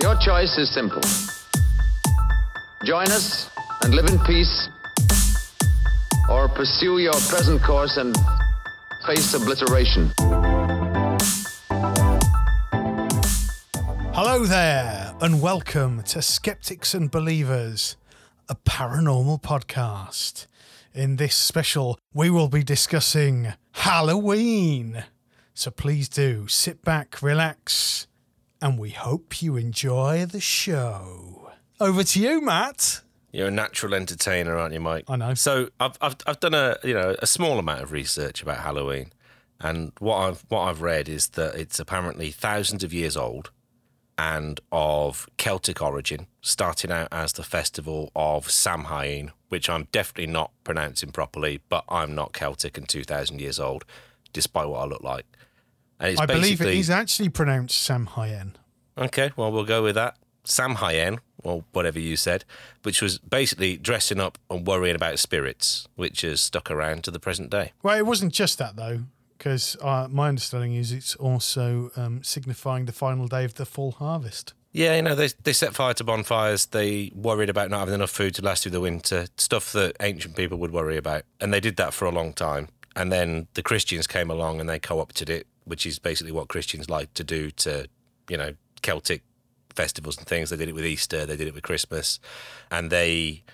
Your choice is simple. Join us and live in peace, or pursue your present course and face obliteration. Hello there, and welcome to Skeptics and Believers, a paranormal podcast. In this special, we will be discussing Halloween. So please do sit back, relax, and we hope you enjoy the show. Over to you, Matt. You're a natural entertainer, aren't you, Mike? I know. So I've I've I've done a you know a small amount of research about Halloween, and what I've what I've read is that it's apparently thousands of years old, and of Celtic origin, starting out as the festival of Samhain, which I'm definitely not pronouncing properly, but I'm not Celtic and two thousand years old, despite what I look like. I believe it is actually pronounced Samhain. Okay, well, we'll go with that. Samhain, or whatever you said, which was basically dressing up and worrying about spirits, which has stuck around to the present day. Well, it wasn't just that though, because uh, my understanding is it's also um, signifying the final day of the full harvest. Yeah, you know, they, they set fire to bonfires. They worried about not having enough food to last through the winter, stuff that ancient people would worry about. And they did that for a long time. And then the Christians came along and they co opted it, which is basically what Christians like to do to, you know, Celtic festivals and things. They did it with Easter, they did it with Christmas, and they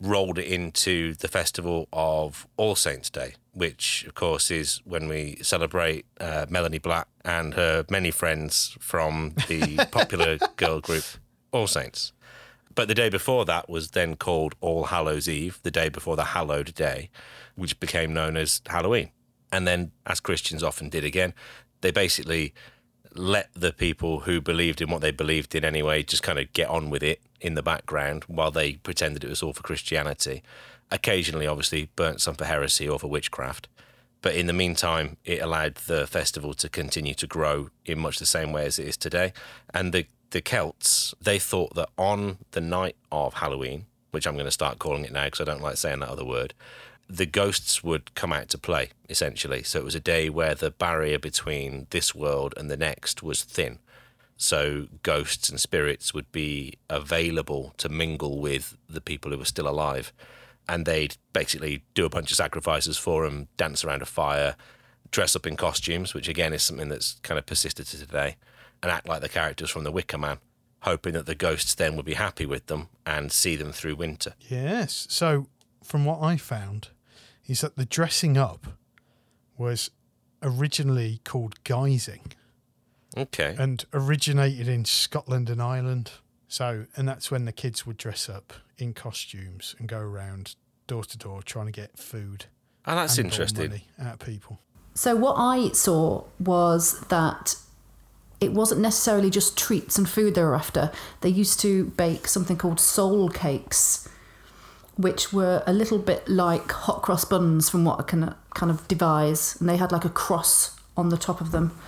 rolled it into the festival of All Saints' Day, which, of course, is when we celebrate uh, Melanie Blatt and her many friends from the popular girl group All Saints. But the day before that was then called All Hallows Eve, the day before the hallowed day, which became known as Halloween. And then, as Christians often did again, they basically let the people who believed in what they believed in anyway just kind of get on with it in the background while they pretended it was all for Christianity. Occasionally, obviously, burnt some for heresy or for witchcraft. But in the meantime, it allowed the festival to continue to grow in much the same way as it is today. And the, the Celts, they thought that on the night of Halloween, which I'm going to start calling it now because I don't like saying that other word, the ghosts would come out to play, essentially. So it was a day where the barrier between this world and the next was thin. So ghosts and spirits would be available to mingle with the people who were still alive. And they'd basically do a bunch of sacrifices for them, dance around a fire, dress up in costumes, which again is something that's kind of persisted to today, and act like the characters from The Wicker Man, hoping that the ghosts then would be happy with them and see them through winter. Yes. So, from what I found, is that the dressing up was originally called guising Okay. and originated in Scotland and Ireland. So, and that's when the kids would dress up in costumes and go around door to door trying to get food. Oh, that's and or interesting. Money out of people. So what I saw was that it wasn't necessarily just treats and food they were after. They used to bake something called soul cakes, which were a little bit like hot cross buns from what I can kind of devise, and they had like a cross on the top of them,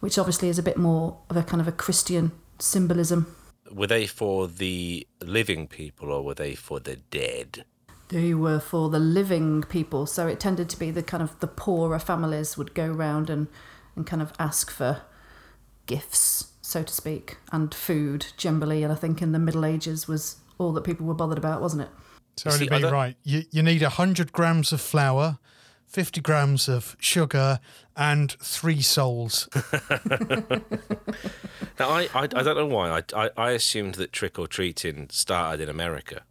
which obviously is a bit more of a kind of a Christian symbolism. Were they for the living people or were they for the dead? They were for the living people, so it tended to be the kind of the poorer families would go round and, and kind of ask for gifts, so to speak, and food generally. And I think in the Middle Ages was all that people were bothered about, wasn't it? So, You to be I right, you, you need 100 grams of flour, 50 grams of sugar, and three souls. Now, I, I, I don't know why. I, I, I assumed that trick or treating started in America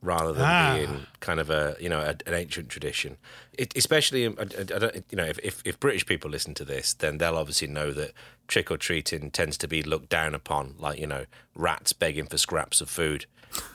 rather than Ah. being kind of a you know a, an ancient tradition. It, especially, in- I, I don't, you know, if, if if British people listen to this, then they'll obviously know that trick or treating tends to be looked down upon, like you know, rats begging for scraps of food.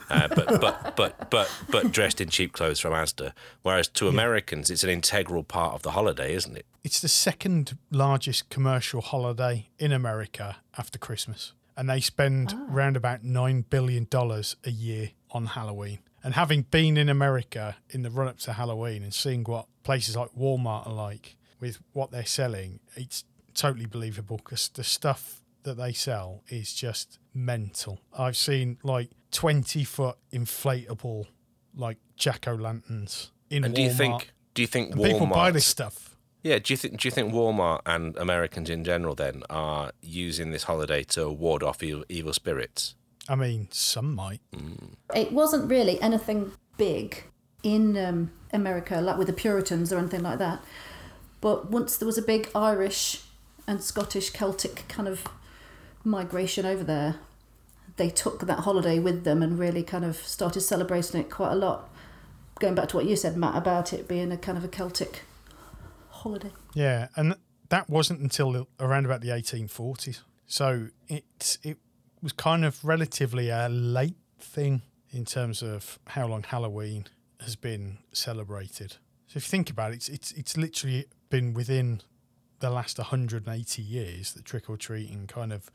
Uh, but, but but but but dressed in cheap clothes from Asda. Whereas to Americans, it's an integral part of the holiday, isn't it? It's the second largest commercial holiday in America after Christmas. And they spend around about $9 billion a year on Halloween. And having been in America in the run up to Halloween and seeing what places like Walmart are like with what they're selling, it's totally believable because the stuff that they sell is just mental. I've seen like 20 foot inflatable, like jack o' lanterns in And Walmart. do you think do you think And people buy this stuff. Yeah, do you think do you think Walmart and Americans in general then are using this holiday to ward off evil, evil spirits? I mean, some might. It wasn't really anything big in um, America, like with the Puritans or anything like that. But once there was a big Irish and Scottish Celtic kind of migration over there, they took that holiday with them and really kind of started celebrating it quite a lot. Going back to what you said, Matt, about it being a kind of a Celtic holiday. Yeah, and that wasn't until around about the 1840s. So it it was kind of relatively a late thing in terms of how long Halloween has been celebrated. So if you think about it, it's it's, it's literally been within the last 180 years that trick or treating kind of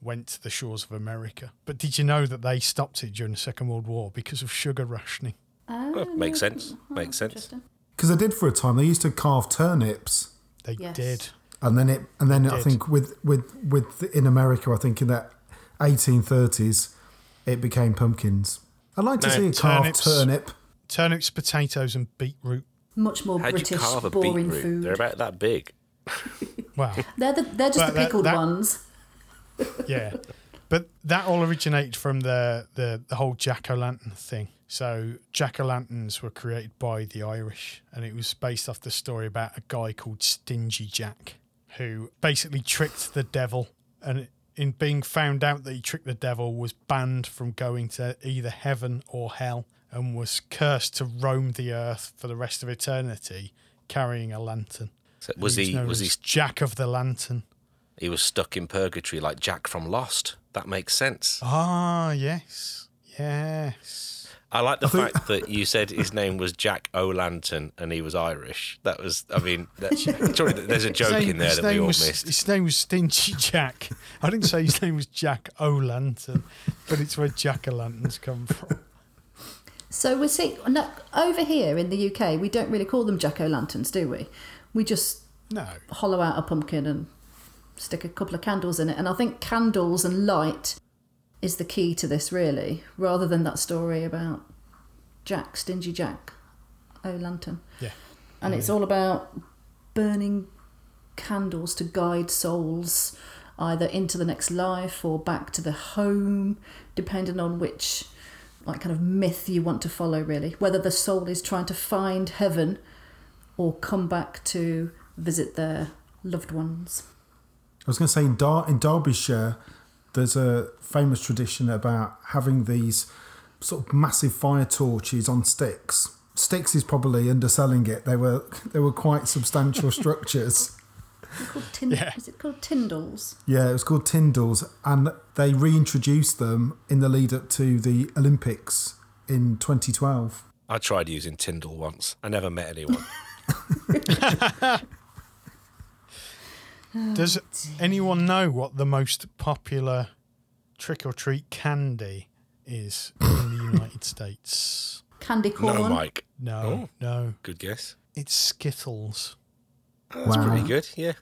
went to the shores of America. But did you know that they stopped it during the Second World War because of sugar rationing? Oh, well, makes sense. Makes sense. Because they did for a time. They used to carve turnips, They Yes. did. and then it, and then I did. think with with with in America, I think in that 1830s, it became pumpkins. I'd like to No, see a carved turnip. Turnips, potatoes, and beetroot. Much more How'd you British, carve a boring beetroot? food. They're about that big. Wow. They're, the, they're just But the that- pickled that- ones. yeah, but that all originated from the the, the whole jack o' lantern thing. So jack o' lanterns were created by the Irish, and it was based off the story about a guy called Stingy Jack, who basically tricked the devil, and in being found out that he tricked the devil, was banned from going to either heaven or hell, and was cursed to roam the earth for the rest of eternity, carrying a lantern. So was He's he known was he Jack of the Lantern? he was stuck in purgatory like Jack from Lost? That makes sense. Ah, yes, yes. I like the think- fact that you said his name was Jack O'Lantern and he was Irish. That was, I mean, that, surely there's a joke His in there his that we name all was, missed. His name was Stingy Jack. I didn't say his name was Jack O'Lantern, but it's where Jack O'Lanterns come from. So we see no, over here in the UK, we don't really call them jack o' lanterns, do we? We just No, hollow out a pumpkin and stick a couple of candles in it. And I think candles and light is the key to this, really, rather than that story about Jack, Stingy Jack, oh Lantern. yeah, And it's all about burning candles to guide souls either into the next life or back to the home, depending on which like kind of myth you want to follow really. Whether the soul is trying to find heaven or come back to visit their loved ones. I was going to say in, Dar- in Derbyshire, there's a famous tradition about having these sort of massive fire torches on sticks. Sticks is probably underselling it. They were they were quite substantial structures. Is called, tin- Yeah. is it called Tyndalls? Yeah, it was called Tyndalls, and they reintroduced them in the lead up to the Olympics in 2012. I tried using Tyndall once. I never met anyone. Does anyone know what the most popular trick or treat candy is in the United States? Candy corn. no, Mike. No, Oh. no, Good guess. it's Skittles. That's Wow. pretty good. Yeah.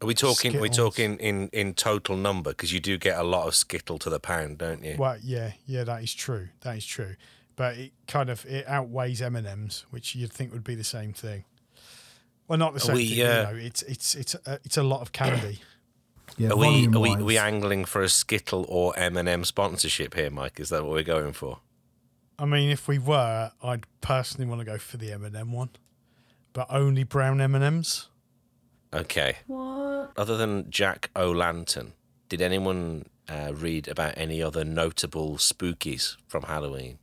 Are we talking? Are we Skittles. talking in in total number? Because you do get a lot of skittle to the pound, don't you? Well, yeah, yeah, that is true. That is true. But it kind of it outweighs M and M's, which you'd think would be the same thing. Well, not the same we, thing. uh, you know, it's it's it's a, it's a lot of candy. Yeah, Are we are we, are we angling for a Skittle or M and M sponsorship here, Mike? Is that what we're going for? I mean, if we were, I'd personally want to go for the M and M one, but only brown M and M's. Okay. What? Other than Jack O'Lantern, did anyone uh, read about any other notable spookies from Halloween?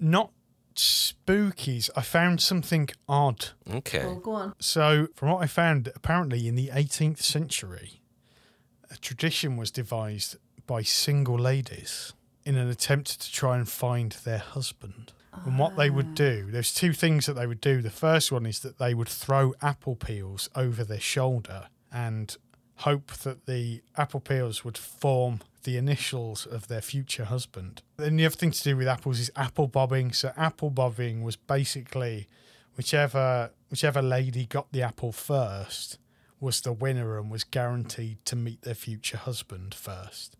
Not spookies. I found something odd. Okay. Oh, go on. So, from what I found, apparently in the 18th century, a tradition was devised by single ladies in an attempt to try and find their husband. And what they would do, ah. there's two things that they would do. The first one is that they would throw apple peels over their shoulder and hope that the apple peels would form the initials of their future husband. Then the other thing to do with apples is apple bobbing. So apple bobbing was basically whichever whichever lady got the apple first was the winner and was guaranteed to meet their future husband first.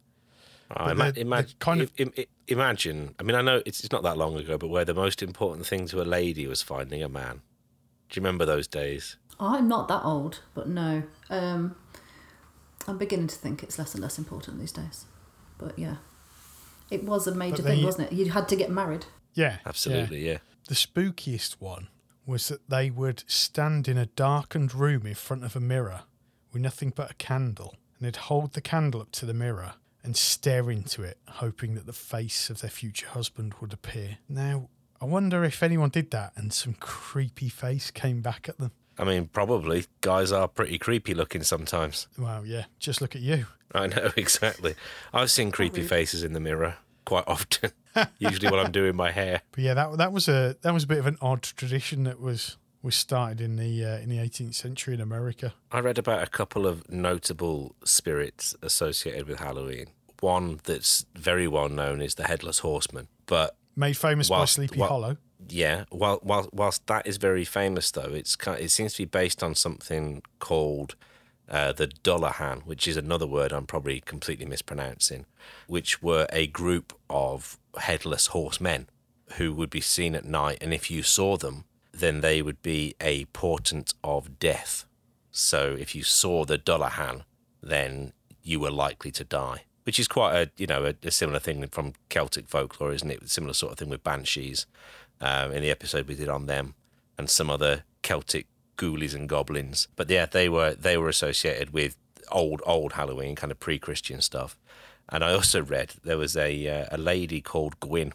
I But ima- the- the kind of- im- im- imagine. I mean, I know it's, it's not that long ago, but where the most important thing to a lady was finding a man. Do you remember those days? I'm not that old, but no. Um, I'm beginning to think it's less and less important these days. But yeah, it was a major But then thing, wasn't it? You had to get married. Yeah. yeah. Absolutely, yeah. The spookiest one was that they would stand in a darkened room in front of a mirror with nothing but a candle, and they'd hold the candle up to the mirror and stare into it, hoping that the face of their future husband would appear. Now, I wonder if anyone did that and some creepy face came back at them. I mean, probably guys are pretty creepy looking sometimes. Wow, yeah, just look at you. I know exactly. I've seen creepy faces in the mirror quite often. Usually when I'm doing my hair. But yeah, that that was a that was a bit of an odd tradition that was was started in the uh, in the 18th century in America. I read about a couple of notable spirits associated with Halloween. One that's very well known is the headless horseman. But Made famous by Sleepy while- Hollow. Yeah, while, while, whilst that is very famous, though, it's kind it seems to be based on something called uh, the Dullahan, which is another word I'm probably completely mispronouncing, which were a group of headless horsemen who would be seen at night, and if you saw them, then they would be a portent of death. So if you saw the Dullahan, then you were likely to die. Which is quite a you know a, a similar thing from Celtic folklore, isn't it? Similar sort of thing with banshees. Um, in the episode we did on them, and some other Celtic ghoulies and goblins. But yeah, they were they were associated with old old Halloween, kind of pre-Christian stuff. And I also read there was a uh, a lady called Gwyn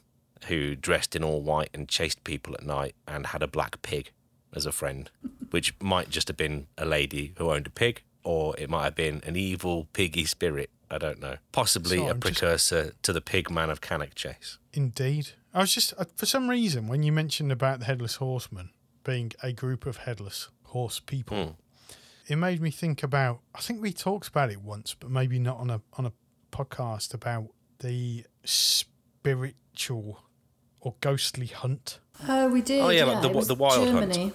who dressed in all white and chased people at night and had a black pig as a friend, which might just have been a lady who owned a pig, or it might have been an evil piggy spirit. I don't know. Possibly So a I'm just- precursor to the pig man of Cannock Chase. Indeed. I was just, uh, for some reason, when you mentioned about the Headless Horseman being a group of headless horse people, it made me think about, I think we talked about it once, but maybe not on a, on a podcast about the spiritual or ghostly hunt. Oh, we did. Oh, yeah, like the- the wild hunt.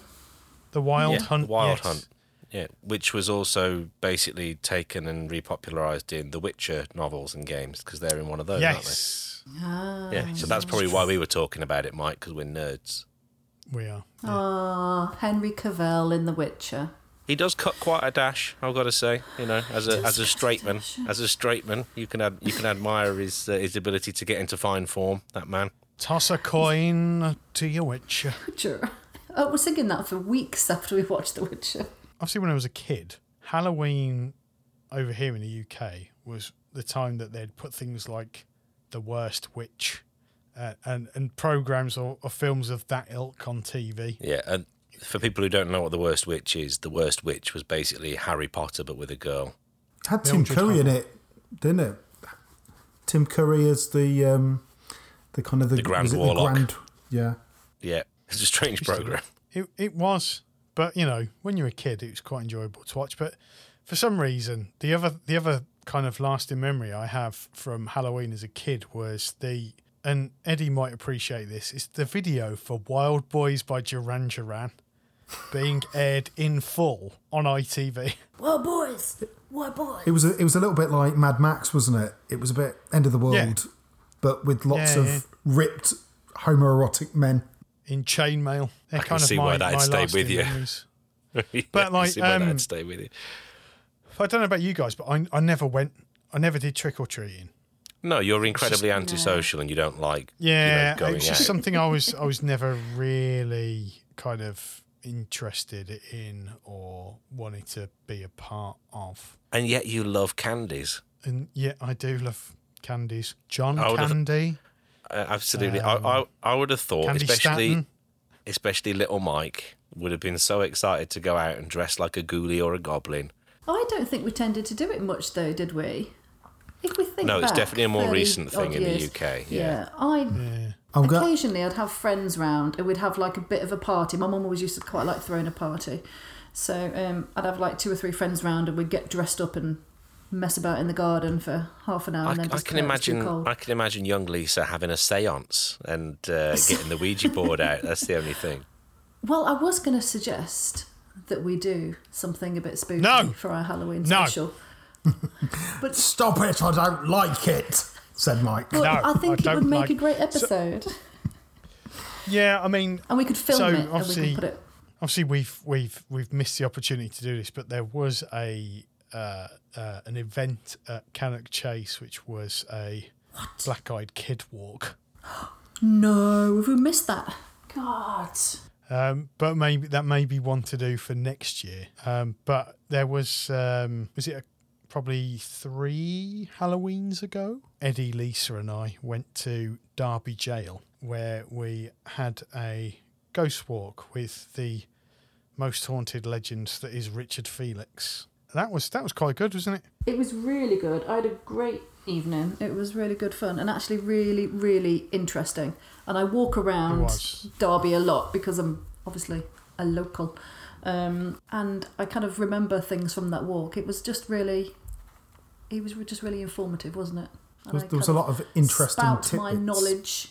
The Wild Yeah, Hunt. the Wild yes. Hunt. Yeah, which was also basically taken and repopularized in the Witcher novels and games because they're in one of those, Yes, aren't they? Yeah, so that's probably why we were talking about it, Mike, because we're nerds. we are. Ah, Henry Cavill in The Witcher. He does cut quite a dash, I've got to say. You know, as a as a straight man, as a straight man, you can ad, you can admire his uh, his ability to get into fine form. That man. Toss a coin to your Witcher. Witcher. I was thinking that for weeks after we watched The Witcher. Obviously when I was a kid, Halloween over here in the UK was the time that they'd put things like the worst witch uh, and and programs or, or films of that ilk on TV. Yeah, and for people who don't know what the worst witch is, the worst witch was basically Harry Potter but with a girl. had Tim Mildred Curry in it, didn't it? Tim Curry as the um, the kind of the, The Grand was it Warlock. grand, yeah. Yeah, it's a strange program. It it was, but you know, when you're a kid, it was quite enjoyable to watch. But for some reason, the other the other kind of lasting memory I have from Halloween as a kid was the and Eddie might appreciate this. It's the video for Wild Boys by Duran Duran being aired in full on ITV. Well, boys, what boys? It was a, it was a little bit like Mad Max, wasn't it? It was a bit end of the world, Yeah. but with lots Yeah, of yeah. ripped homoerotic men. in chainmail. They're I can kind of see my, why that'd my stay with you. Yeah, But, like, see um, that'd stay with you. I don't know about you guys, but I, I never went. I never did trick or treating. No, you're incredibly antisocial and you don't like Yeah, you know, going it's out. just something I was I was never really kind of interested in or wanted to be a part of. and yet you love candies. And yet, I do love candies. John I would've- Candy, Uh, absolutely, I, I I would have thought, Um, Candy especially Stanton. Especially little Mike would have been so excited to go out and dress like a ghoulie or a goblin. I don't think we tended to do it much, though, did we? If we think about it. No, it's definitely a more recent thing odd in the UK, yeah. I Yeah. I'm go- occasionally I'd have friends round and we'd have like a bit of a party. My mum always used to quite like throwing a party, so um, I'd have like two or three friends round and we'd get dressed up and mess about in the garden for half an hour. I, and then I can go, too imagine cold." I can imagine young Lisa having a séance and uh, getting the Ouija board out. That's the only thing. Well, I was going to suggest that we do something a bit spooky No. for our Halloween No. special. but Stop it! I don't like it," said Mike. but No, I think I it would make like- a great episode. Yeah, I mean, and we could film So, it and we obviously- could put it. obviously we've we've we've missed the opportunity to do this, but there was a uh, uh, an event at Cannock Chase, which was a black-eyed kid walk. No, have we missed that? God. Um, but maybe that may be one to do for next year. Um, but there was um, was it a, probably three Halloweens ago? Eddie, Lisa, and I went to Derby Jail where we had a ghost walk with the most haunted legend that is Richard Felix. That was that was quite good, wasn't it? It was really good. I had a great evening. It was really good fun and actually really, really interesting. And I walk around. Derby a lot because I'm obviously a local. Um, and I kind of remember things from that walk. It was just really, it was just really informative, wasn't it? And There was, there was a lot of interesting spout my knowledge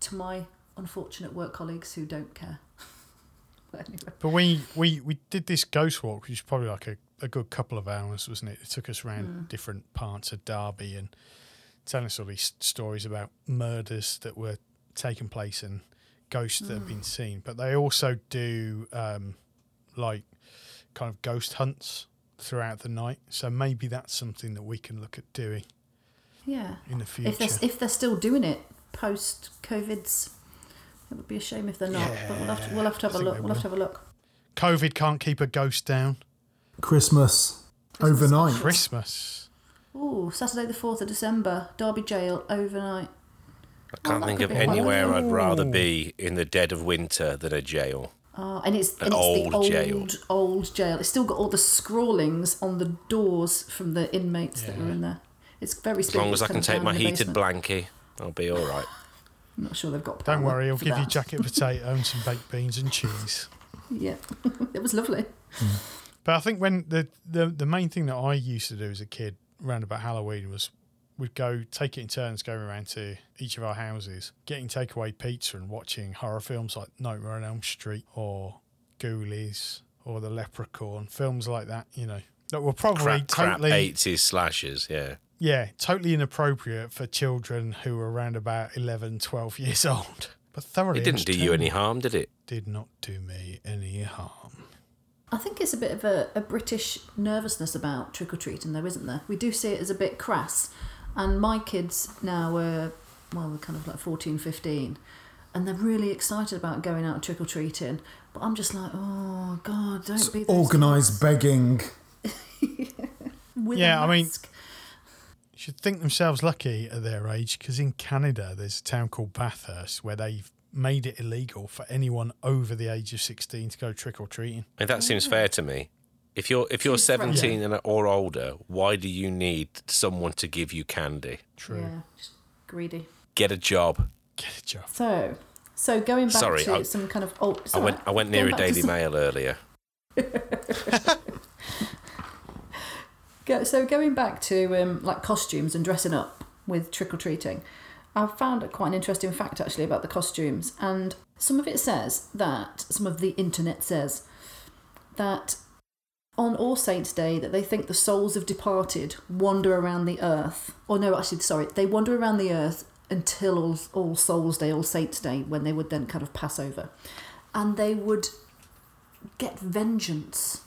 to my unfortunate work colleagues who don't care. but anyway. But we, we, we did this ghost walk, which is probably like a, a good couple of hours, wasn't it? It took us around different parts of Derby and telling us all these stories about murders that were taking place and ghosts that have been seen. But they also do um, like kind of ghost hunts throughout the night. So maybe that's something that we can look at doing Yeah. in the If they're, future. if they're still doing it post COVID's, it would be a shame if they're not. but we'll have to, we'll have to have I a look. We'll have to have a look. COVID can't keep a ghost down. Christmas, Christmas overnight. Christmas. Ooh, Saturday the fourth of December, Derby Jail overnight. I can't that think of be quite anywhere I'd rather be in the dead of winter than a jail. Oh, and it's, An and it's old the old, jail. old jail. It's still got all the scrawlings on the doors from the inmates that were in there. It's very. As long as I can take my heated blanket. blankie, I'll be all right. I'm not sure they've got. Don't worry, I'll for give you jacket potato and some baked beans and cheese. Yeah, it was lovely. Mm. But I think when the, the the main thing that I used to do as a kid around about Halloween was we'd go take it in turns going around to each of our houses, getting takeaway pizza and watching horror films like Nightmare on Elm Street or Ghoulies or The Leprechaun, films like that, you know. That were probably Crap, totally 80s slashers, yeah. yeah, totally inappropriate for children who were around about 11, 12 years old. But thoroughly It didn't do you any harm, did it? Did not do me any harm. I think it's a bit of a, a British nervousness about trick or treating, though, isn't there? We do see it as a bit crass. And my kids now are, well, they're kind of like 14, 15, and they're really excited about going out trick or treating. But I'm just like, oh, God, don't be those Organised begging. Yeah, I mean- should think themselves lucky at their age because in Canada there's a town called Bathurst where they've made it illegal for anyone over the age of 16 to go trick or treating. I mean, that seems fair to me. If you're if you're Seems right. 17 and or older, why do you need someone to give you candy? True. Yeah, just greedy. Get a job. Get a job. So, so going back Sorry, to I- some kind of old. it's I went. I went near a Daily some- Mail earlier. So going back to um, like costumes and dressing up with trick or treating, I've found quite an interesting fact actually about the costumes, and some of it says that some of the internet says that on All Saints' Day that they think the souls of departed wander around the earth. Or no, actually, sorry, they wander around the earth until All, All Souls' Day, All Saints' Day, when they would then kind of pass over, and they would get vengeance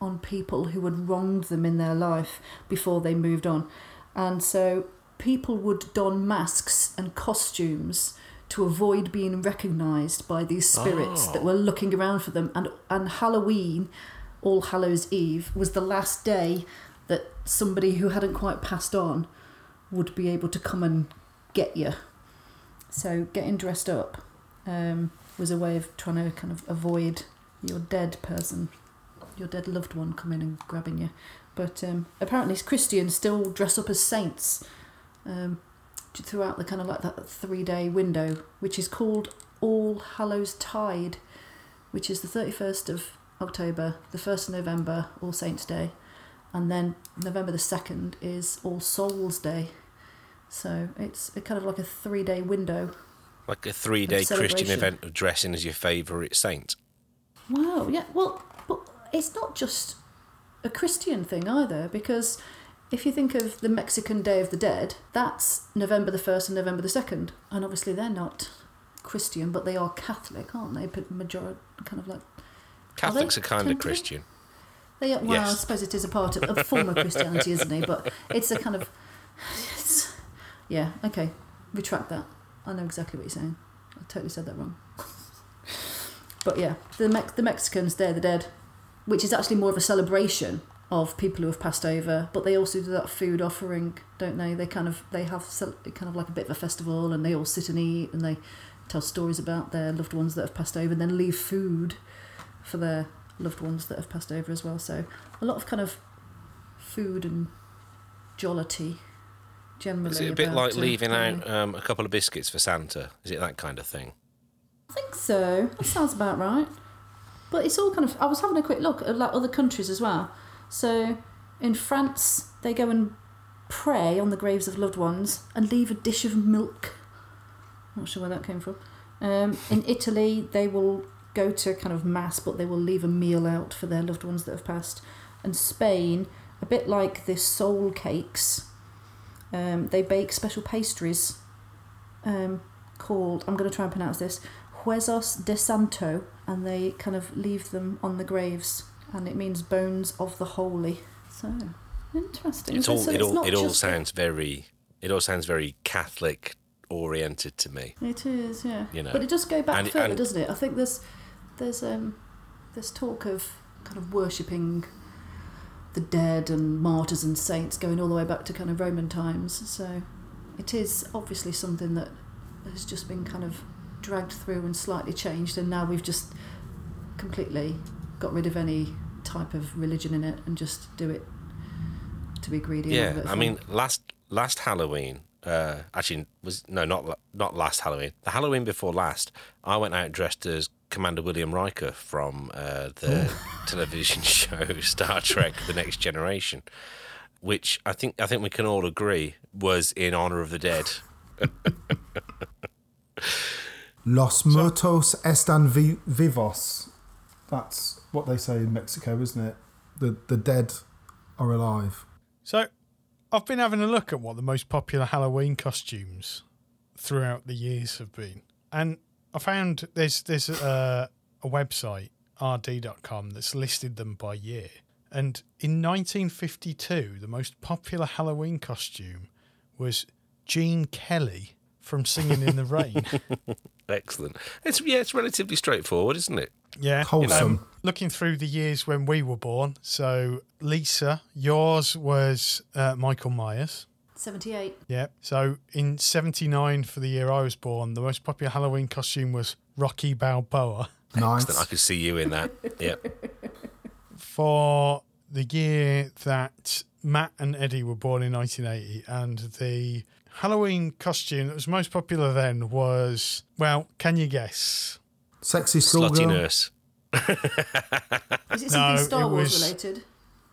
on people who had wronged them in their life before they moved on. And so people would don masks and costumes to avoid being recognised by these spirits that were looking around for them. And, and Halloween, All Hallows Eve, was the last day that somebody who hadn't quite passed on would be able to come and get you. So getting dressed up um, was a way of trying to kind of avoid your dead person your dead loved one coming and grabbing you. But um, apparently, Christians still dress up as saints um, throughout the kind of like that three day window, which is called All Hallows Tide, which is the 31st of October, the 1st of November, All Saints' Day, and then November the 2nd is All Souls' Day. So it's a kind of like a three day window. Like a three day Christian event of dressing as your favourite saint. Wow, yeah, well, but it's not just a Christian thing either, because if you think of the Mexican Day of the Dead, that's November the 1st and November the 2nd, and obviously they're not Christian, but they are Catholic, aren't they? But Majority, kind of like Catholics are, kind of tend to be? Christian. They, well, I suppose it is a part of a form of Christianity, isn't it? But it's a kind of, yeah. Okay, retract that. I know exactly what you're saying. I totally said that wrong. but yeah, the Mex- the Mexicans, they're the dead, which is actually more of a celebration of people who have passed over. But they also do that food offering, don't they? They kind of they have kind of like a bit of a festival, and they all sit and eat, and they tell stories about their loved ones that have passed over, and then leave food for their loved ones that have passed over as well. So a lot of kind of food and jollity generally. Is it a bit like leaving out um, a couple of biscuits for Santa? Is it that kind of thing? I think so. That sounds about right. But it's all kind of. I was having a quick look at like other countries as well. So in France, they go and pray on the graves of loved ones and leave a dish of milk. Not sure where that came from. Um, in Italy, they will go to kind of mass, but they will leave a meal out for their loved ones that have passed. And Spain, a bit like the soul cakes, um, they bake special pastries um, called, I'm going to try and pronounce this, Huesos de Santo, and they kind of leave them on the graves, and it means bones of the holy. So, interesting. It's all. so it all. It all sounds very. It all sounds very Catholic oriented to me. It is, yeah. You know. But it does go back And- further, and- doesn't it? I think there's there's um there's talk of kind of worshipping the dead and martyrs and saints going all the way back to kind of Roman times. So it is obviously something that has just been kind of dragged through and slightly changed, and now we've just completely got rid of any type of religion in it and just do it to be greedy. and have a Yeah, I mean, last last Halloween, uh, actually was no, not not last Halloween. The Halloween before last, I went out dressed as Commander William Riker from uh, the television show Star Trek: The Next Generation, which I think I think we can all agree was in honor of the dead. Los muertos están vi- vivos. That's what they say in Mexico, isn't it? The the dead are alive. So, I've been having a look at what the most popular Halloween costumes throughout the years have been, and I found there's there's a, a website rd.com that's listed them by year. And in 1952, the most popular Halloween costume was Gene Kelly from Singing in the Rain. Excellent. It's yeah, it's relatively straightforward, isn't it? Yeah. Wholesome. Um, looking through the years when we were born, so Lisa, yours was uh, Michael Myers. 78. Yeah. So in 79 for the year I was born, the most popular Halloween costume was Rocky Balboa. Nice. Then I could see you in that. Yeah. For the year that Matt and Eddie were born in 1980, and the Halloween costume that was most popular then was, well, can you guess? Sexy Slutty nurse. Is it something No, Star it Wars was- related?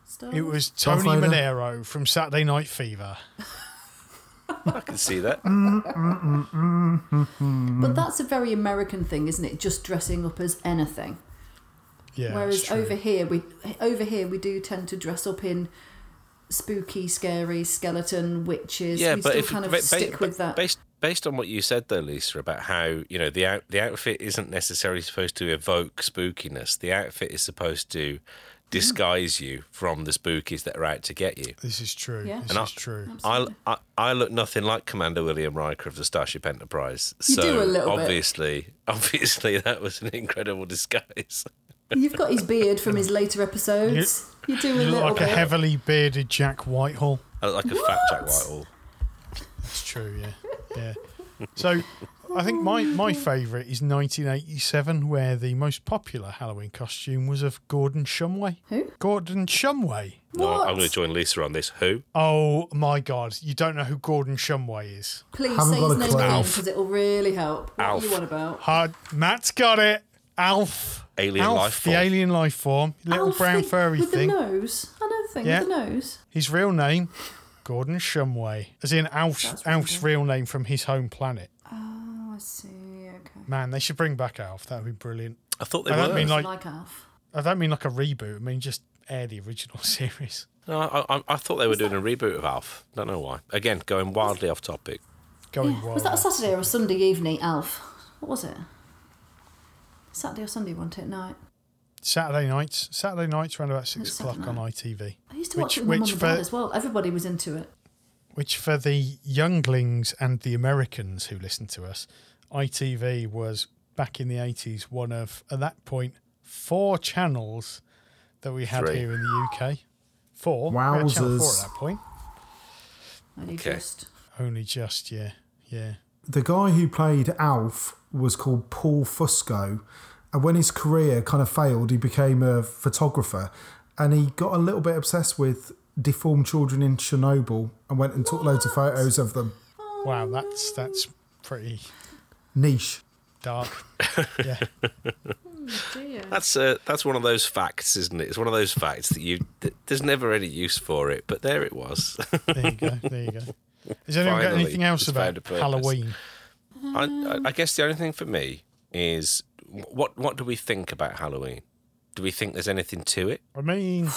Star It was Tony Vader? Manero from Saturday Night Fever. I can see that. Mm-hmm. But that's a very American thing, isn't it? Just dressing up as anything. Yeah. Whereas over here, we over here we do tend to dress up in spooky, scary skeleton witches. Yeah, we but still if kind of ba- ba- stick with that. based based on what you said though, Lisa, about how you know the out, the outfit isn't necessarily supposed to evoke spookiness. The outfit is supposed to mm. disguise you from the spookies that are out to get you. This is true. Yeah. This And I- is true. I, I I look nothing like Commander William Riker of the Starship Enterprise. You so do a little bit. obviously, obviously that was an incredible disguise. You've got his beard from his later episodes. You, do a You look little like bit. a heavily bearded Jack Whitehall. I look like a fat Jack Whitehall. It's true, yeah. Yeah. So I think my, my favourite is 1987, where the most popular Halloween costume was of Gordon Shumway. Who? Gordon Shumway. No, What? I'm going to join Lisa on this. Who? Oh my God. You don't know who Gordon Shumway is. Please Haven't say his name again because it'll really help. What Alf. are you on about? Hard. Matt's got it. Alf. Alien Alf, life form. The alien life form. Little Alf brown with- furry with thing. the nose. I know the thing Yeah. with the nose. His real name, Gordon Shumway. As in Alf, That's Alf's real name from his home planet. Oh, I see. Okay. Man, they should bring back Alf. That would be brilliant. I thought they I don't were. mean like like Alf. I don't mean like a reboot. I mean just air the original series. No, I, I, I thought they were doing a reboot of Alf. Don't know why. Again, going wildly off topic. Going Yeah. wild. Was that a Saturday or a Sunday evening, Alf? What was it? Saturday or Sunday, wasn't it? Night. Saturday nights. Saturday nights around about six It's o'clock on ITV. I used to Which- watch it with my which mum and dad for- as well. Everybody was into it. Which for the younglings and the Americans who listen to us, ITV was back in the eighties one of at that point four channels that we had Three. here in the UK. Four. We had channel four Wowzers. at that point. Only Okay. just. Only just yeah, yeah. The guy who played Alf was called Paul Fusco, and when his career kind of failed, he became a photographer, and he got a little bit obsessed with deformed children in Chernobyl and went and took loads of photos of them. Wow, that's that's pretty Niche. dark. yeah. Dear. That's uh, that's one of those facts, isn't it? It's one of those facts that you th- there's never any use for it, but there it was. There you go. There you go. Has anyone got anything else about found. Halloween? I, I- I guess the only thing for me is what what do we think about Halloween? Do we think there's anything to it? I mean,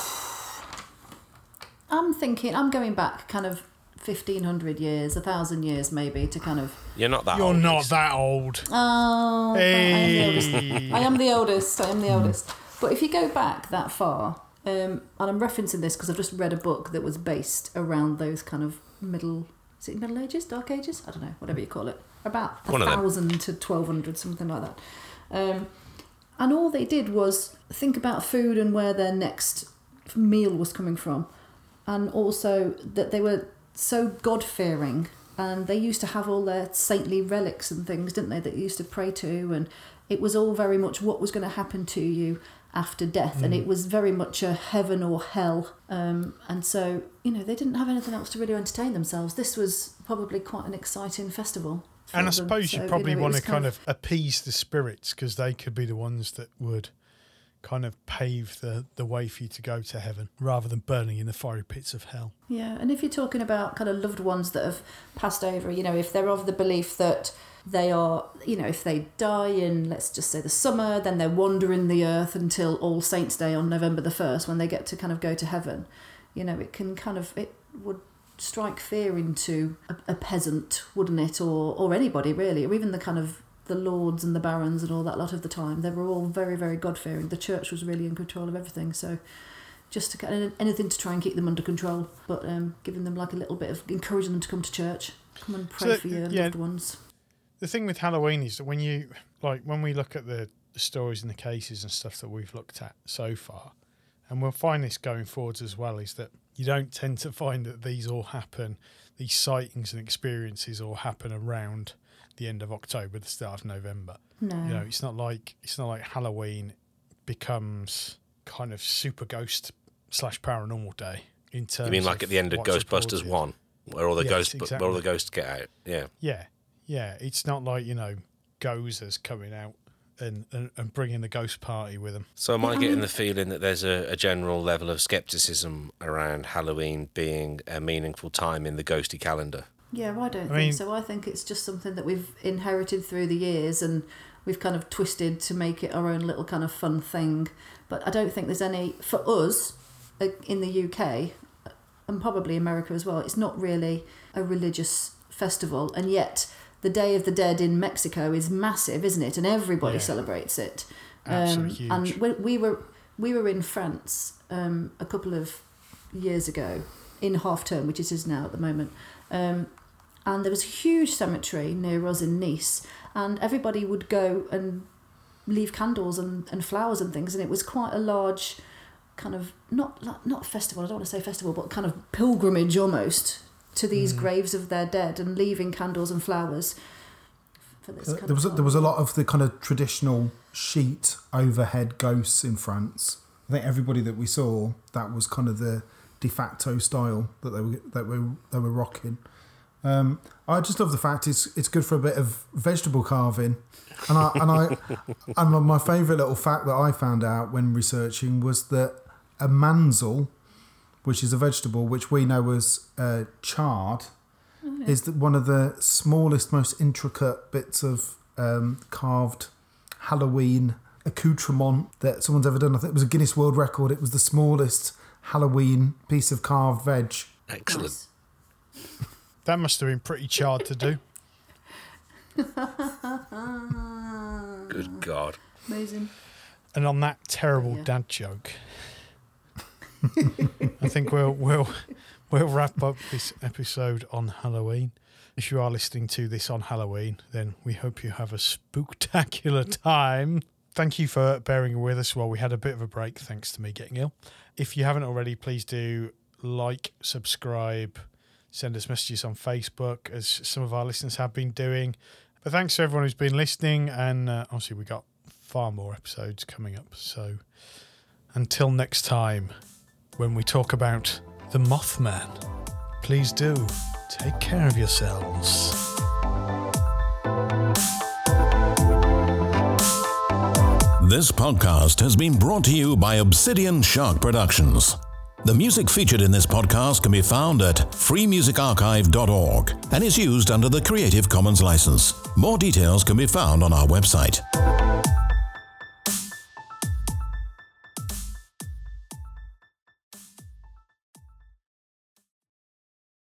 I'm thinking, I'm going back kind of 1500 years, a thousand years maybe, to kind of. You're not that. you're old, not Lisa. that old. Oh, I am the oldest. Hey. I am the oldest. I am the oldest. But if you go back that far, um, and I'm referencing this because I've just read a book that was based around those kind of middle, is it Middle Ages, Dark Ages? I don't know, whatever you call it. About a One of them. thousand to twelve hundred, something like that. Um, and all they did was think about food and where their next meal was coming from, and also that they were so God fearing. And they used to have all their saintly relics and things, didn't they, that you used to pray to? And it was all very much what was going to happen to you after death. And it was very much a heaven or hell. Um, and so, you know, they didn't have anything else to really entertain themselves. This was probably quite an exciting festival. For And I them. suppose So, you probably know, want to kind of appease the spirits because they could be the ones that would kind of pave the, the way for you to go to heaven rather than burning in the fiery pits of hell. Yeah, and if you're talking about kind of loved ones that have passed over, you know, if they're of the belief that they are, you know, if they die in, let's just say the summer, then they're wandering the earth until All Saints' Day on November the 1st when they get to kind of go to heaven, you know, it can kind of, it would strike fear into a, a peasant, wouldn't it, or, or anybody really, or even the kind of the lords and the barons and all that lot of the time. They were all very, very God fearing. The church was really in control of everything, so just to anything to try and keep them under control, but um, giving them like a little bit of encouraging them to come to church, come and pray So, for your yeah. loved ones. The thing with Halloween is that when you like when we look at the, the stories and the cases and stuff that we've looked at so far, and we'll find this going forwards as well, is that you don't tend to find that these all happen, these sightings and experiences all happen around the end of October, the start of November. No, You know, it's not like it's not like Halloween becomes kind of super ghost slash paranormal day in terms. You mean like of at the end of Ghostbusters one, where all the Yes, ghosts, where all the ghosts get out? Yeah. Yeah, yeah. It's not like you know Gozers coming out and, and, and bringing the ghost party with them. So am I I getting the feeling that there's a, a general level of skepticism around Halloween being a meaningful time in the ghosty calendar? yeah, I don't I think mean- so. I think it's just something that we've inherited through the years and we've kind of twisted to make it our own little kind of fun thing. But I don't think there's any for us uh, in the UK and probably America as well. It's not really a religious festival, and yet the Day of the Dead in Mexico is massive, isn't it? And everybody Yeah. celebrates it. Um, huge. And we, we were we were in France um, a couple of years ago in half term, which it is now at the moment. Um, and there was a huge cemetery near us in Nice, and everybody would go and leave candles and, and flowers and things, and it was quite a large kind of not- not festival. I don't want to say festival, but kind of pilgrimage almost to these graves of their dead and leaving candles and flowers. For this There was a, there was a lot of the kind of traditional sheet overhead ghosts in France. I think everybody that we saw that was kind of the de facto style that they were that were they were rocking. Um, I just love the fact it's it's good for a bit of vegetable carving, and I and I and my- my favourite little fact that I found out when researching was that a manzel, which is a vegetable which we know as uh, chard, is the, one of the smallest, most intricate bits of um, carved Halloween accoutrement that someone's ever done. I think it was a Guinness World Record. It was the smallest Halloween piece of carved veg. Excellent. Nice. That must have been pretty charred to do. Good God. Amazing. And on that terrible Yeah. dad joke, I think we'll we'll we'll wrap up this episode on Halloween. If you are listening to this on Halloween, then we hope you have a spectacular time. Thank you for bearing with us while we had a bit of a break, thanks to me getting ill. If you haven't already, please do like, subscribe, send us messages on Facebook, as some of our listeners have been doing. But thanks to everyone who's been listening, and uh, obviously we got far more episodes coming up. So until next time, when we talk about the Mothman, please do take care of yourselves. This podcast has been brought to you by Obsidian Shark Productions. The music featured in this podcast can be found at freemusicarchive.org and is used under the Creative Commons license. More details can be found on our website.